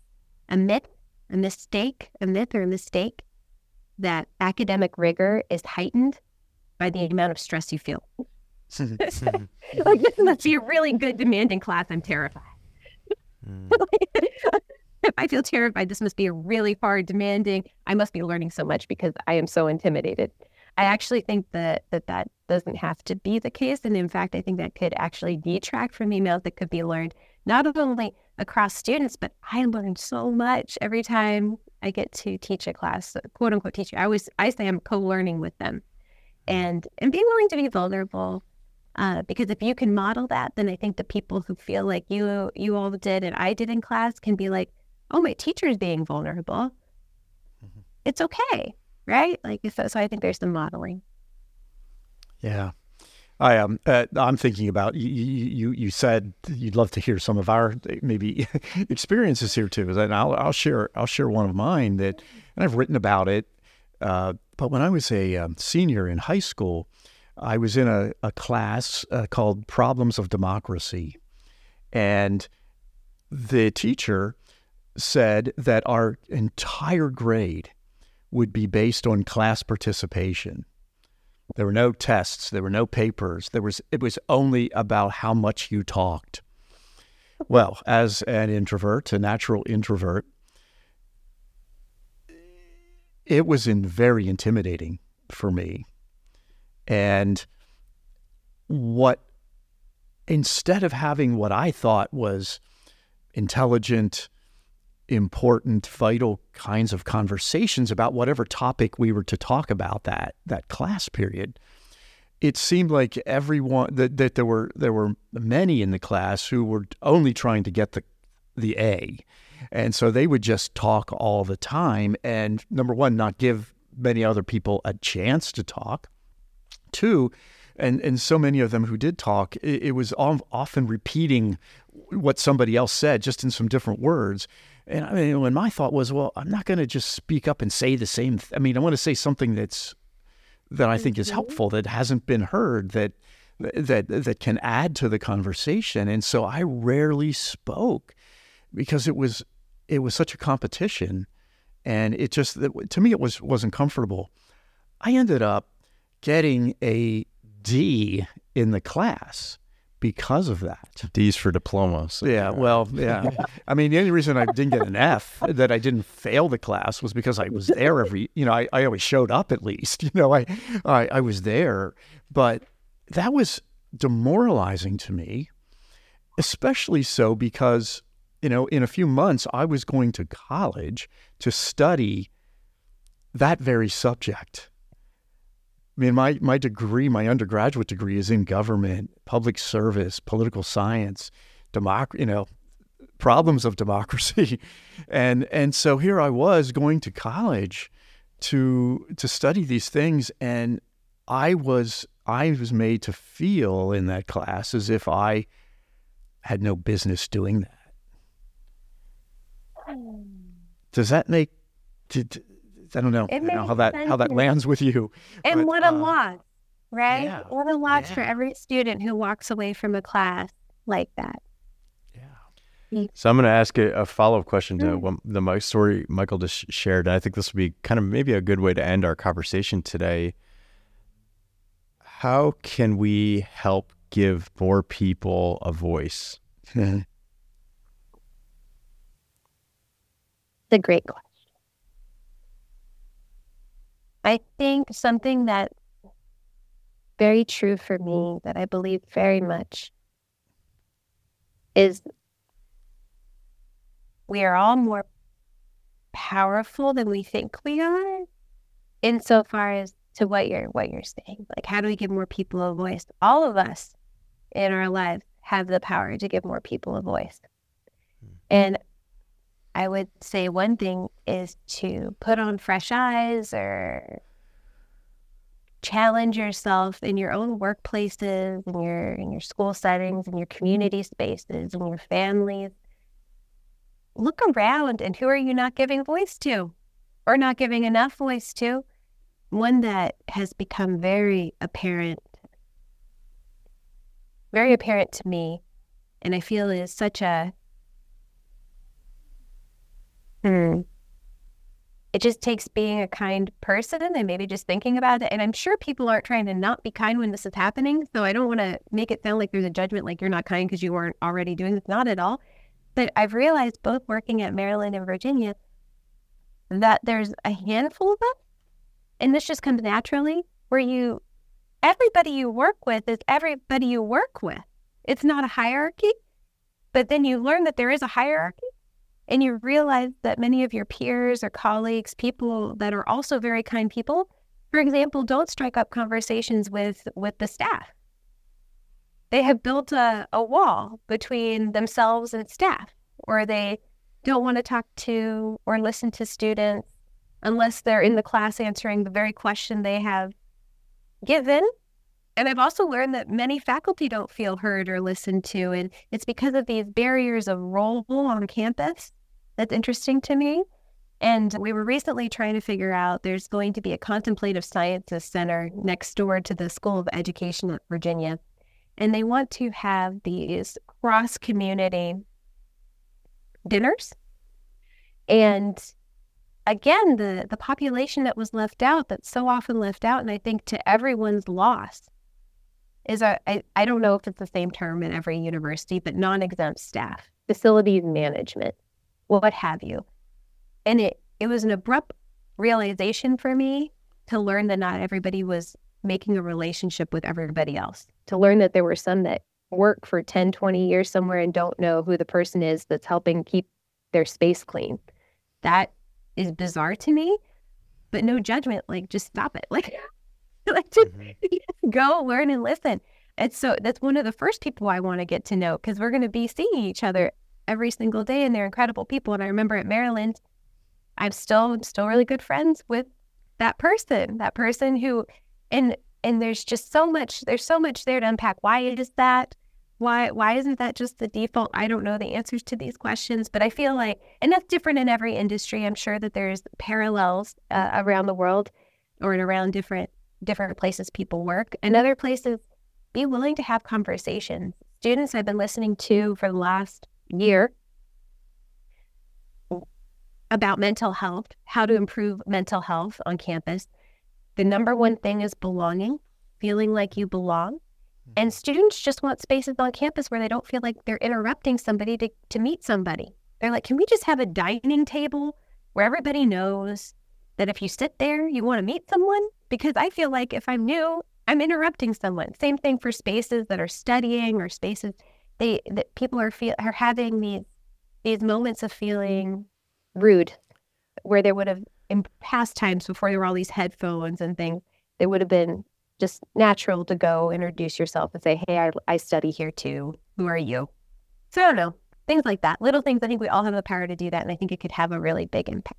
a myth, a mistake, a myth or a mistake that academic rigor is heightened by the amount of stress you feel. like this must be a really good demanding class. I'm terrified. Mm. I feel terrified. This must be a really hard, demanding. I must be learning so much because I am so intimidated. I actually think that that, that doesn't have to be the case. And in fact, I think that could actually detract from emails that could be learned not only across students, but I learn so much every time I get to teach a class, quote unquote teacher. I always I say I'm co-learning with them. Mm. And and being willing to be vulnerable uh, because if you can model that, then I think the people who feel like you you all did and I did in class can be like, oh, my teacher's being vulnerable. Mm-hmm. It's okay, right? Like so, so I think there's the modeling. Yeah. I am. Um, uh, I'm thinking about you, you. You said you'd love to hear some of our maybe experiences here too, and I'll I'll share I'll share one of mine that, and I've written about it. Uh, but when I was a um, senior in high school, I was in a, a class uh, called Problems of Democracy. And the teacher said that our entire grade would be based on class participation. There were no tests, there were no papers. There was it was only about how much you talked. Well, as an introvert, a natural introvert, it was in very intimidating for me and what, instead of having what I thought was intelligent, important, vital kinds of conversations about whatever topic we were to talk about that that class period, it seemed like everyone that, that there were there were many in the class who were only trying to get the the A. And so they would just talk all the time and number one, not give many other people a chance to talk. Two, and and so many of them who did talk, it, it was often repeating what somebody else said, just in some different words. And I mean, when my thought was, well, I'm not going to just speak up and say the same. Th- I mean, I want to say something that's that I think is mm-hmm. helpful, that hasn't been heard, that that that can add to the conversation. And so I rarely spoke because it was it was such a competition, and it just to me it was wasn't comfortable. I ended up getting a D in the class because of that. D's for diplomas. Yeah, well, yeah. I mean, the only reason I didn't get an F, that I didn't fail the class, was because I was there every, you know, I, I always showed up at least. You know, I, I, I was there. But that was demoralizing to me, especially so because, you know, in a few months, I was going to college to study that very subject I mean, my, my degree, my undergraduate degree is in government, public service, political science, democ- you know, problems of democracy. and and so here I was going to college to to study these things and I was I was made to feel in that class as if I had no business doing that. Hmm. Does that make did, I don't know. I don't know how that how that lands with you. And but, what a uh, loss, right? Yeah, what a loss yeah. for every student who walks away from a class like that. Yeah. So I'm going to ask a, a follow up question to mm. the my story Michael just shared. And I think this will be kind of maybe a good way to end our conversation today. How can we help give more people a voice? It's a great question. I think something that very true for me that I believe very much is we are all more powerful than we think we are insofar as to what you're what you're saying. Like how do we give more people a voice? All of us in our lives have the power to give more people a voice. Hmm. And I would say one thing is to put on fresh eyes or challenge yourself in your own workplaces, in your in your school settings, in your community spaces, in your families. Look around and who are you not giving voice to or not giving enough voice to? One that has become very apparent very apparent to me and I feel is such a Hmm. It just takes being a kind person and maybe just thinking about it. And I'm sure people aren't trying to not be kind when this is happening. So I don't want to make it sound like there's a judgment like you're not kind because you weren't already doing this. Not at all. But I've realized both working at Maryland and Virginia that there's a handful of us, and this just comes naturally, where you, everybody you work with is everybody you work with. It's not a hierarchy, but then you learn that there is a hierarchy and you realize that many of your peers or colleagues, people that are also very kind people, for example, don't strike up conversations with with the staff. They have built a, a wall between themselves and staff, or they don't want to talk to or listen to students unless they're in the class answering the very question they have given. And I've also learned that many faculty don't feel heard or listened to. And it's because of these barriers of role on campus that's interesting to me. And we were recently trying to figure out there's going to be a contemplative sciences center next door to the School of Education at Virginia. And they want to have these cross community dinners. And again, the, the population that was left out, that's so often left out, and I think to everyone's loss, is a, I, I don't know if it's the same term in every university, but non exempt staff, facilities management what have you. And it it was an abrupt realization for me to learn that not everybody was making a relationship with everybody else. To learn that there were some that work for 10, 20 years somewhere and don't know who the person is that's helping keep their space clean. That is bizarre to me, but no judgment. Like, just stop it. Like, like just mm-hmm. go learn and listen. And so that's one of the first people I want to get to know because we're going to be seeing each other every single day and they're incredible people. And I remember at Maryland, I'm still I'm still really good friends with that person, that person who and and there's just so much there's so much there to unpack. Why is that? Why why isn't that just the default? I don't know the answers to these questions, but I feel like and that's different in every industry. I'm sure that there's parallels uh, around the world or in around different different places people work and other places be willing to have conversations. Students I've been listening to for the last year about mental health, how to improve mental health on campus. The number one thing is belonging, feeling like you belong. And mm-hmm. students just want spaces on campus where they don't feel like they're interrupting somebody to, to meet somebody. They're like, can we just have a dining table where everybody knows that if you sit there, you want to meet someone? Because I feel like if I'm new, I'm interrupting someone. Same thing for spaces that are studying or spaces they that people are feel are having these these moments of feeling rude, where they would have in past times before there were all these headphones and things, it would have been just natural to go introduce yourself and say, Hey, I, I study here too. Who are you? So I don't know. Things like that. Little things. I think we all have the power to do that. And I think it could have a really big impact.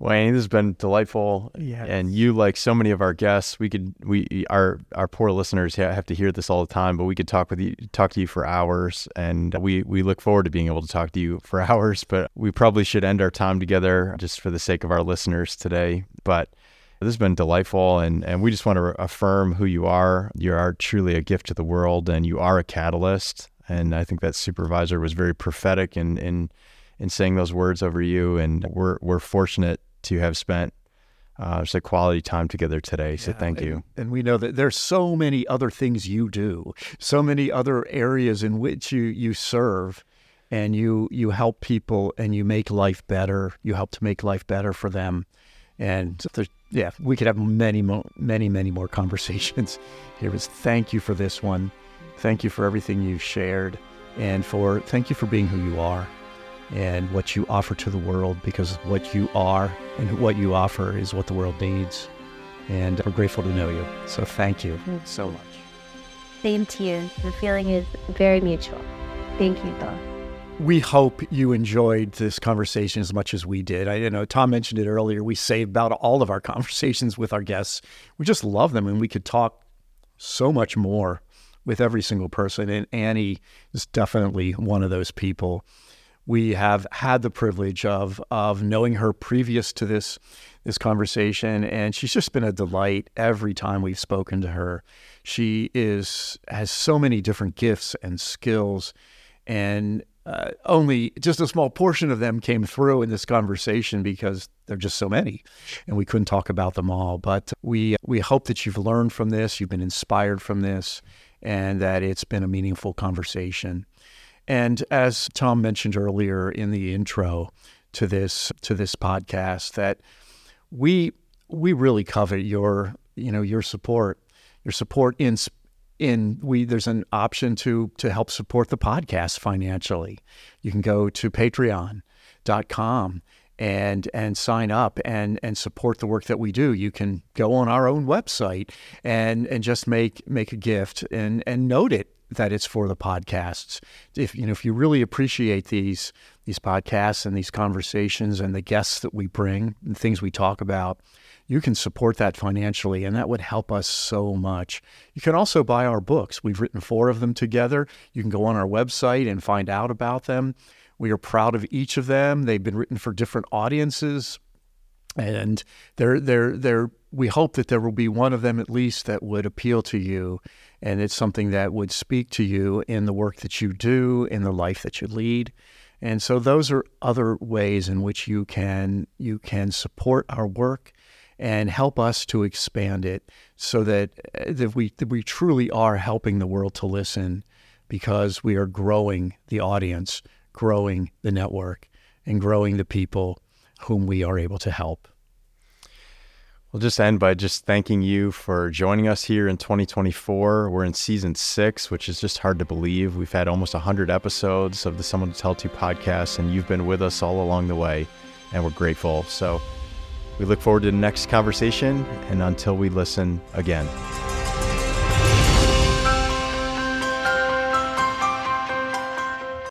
Annie, this has been delightful. Yes. And you, like so many of our guests, we could we our our poor listeners have to hear this all the time, but we could talk with you, talk to you for hours, and we we look forward to being able to talk to you for hours. But we probably should end our time together just for the sake of our listeners today. But this has been delightful, and and we just want to affirm who you are. You are truly a gift to the world, and you are a catalyst. And I think that supervisor was very prophetic in in in saying those words over you. And we're we're fortunate to have spent uh, just a quality time together today. So Yeah, thank you. And we know that there's so many other things you do, so many other areas in which you you serve, and you you help people and you make life better. You help to make life better for them, and there's, yeah, we could have many more, many many more conversations. Here was thank you for this one, thank you for everything you've shared, and for thank you for being who you are. And what you offer to the world, because what you are and what you offer is what the world needs and we're grateful to know you. So thank you so much. Same to you. The feeling is very mutual. Thank you both. We hope you enjoyed this conversation as much as we did. I you know Tom mentioned it earlier. We save about all of our conversations with our guests. We just love them, and we could talk so much more with every single person. And Annie is definitely one of those people. We have had the privilege of of knowing her previous to this this conversation, and she's just been a delight every time we've spoken to her. She is has so many different gifts and skills, and uh, only just a small portion of them came through in this conversation because there are just so many, and we couldn't talk about them all. But we we hope that you've learned from this, you've been inspired from this, and that it's been a meaningful conversation. And as Tom mentioned earlier in the intro to this to this podcast, that we we really covet your you know your support, your support in in we there's an option to to help support the podcast financially. You can go to patreon.com and and sign up and and support the work that we do. You can go on our own website and and just make make a gift and and note it that it's for the podcasts. If you know if you really appreciate these these podcasts and these conversations and the guests that we bring and things we talk about, you can support that financially and that would help us so much. You can also buy our books. We've written four of them together. You can go on our website and find out about them. We are proud of each of them. They've been written for different audiences and they're they're they're we hope that there will be one of them at least that would appeal to you and it's something that would speak to you in the work that you do in the life that you lead and so those are other ways in which you can you can support our work and help us to expand it so that, uh, that we that we truly are helping the world to listen because we are growing the audience, growing the network, and growing the people whom we are able to help. We'll just end by just thanking you for joining us here in 2024. We're in season six, which is just hard to believe. We've had almost 100 episodes of the Someone to Tell To podcast, and you've been with us all along the way, and we're grateful. So we look forward to the next conversation, and until we listen again.